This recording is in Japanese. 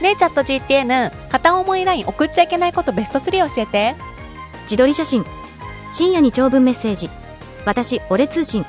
ねえチャット GTN 片思いライン送っちゃいけないことベスト3教えて。自撮り写真。深夜に長文メッセージ。私俺通信。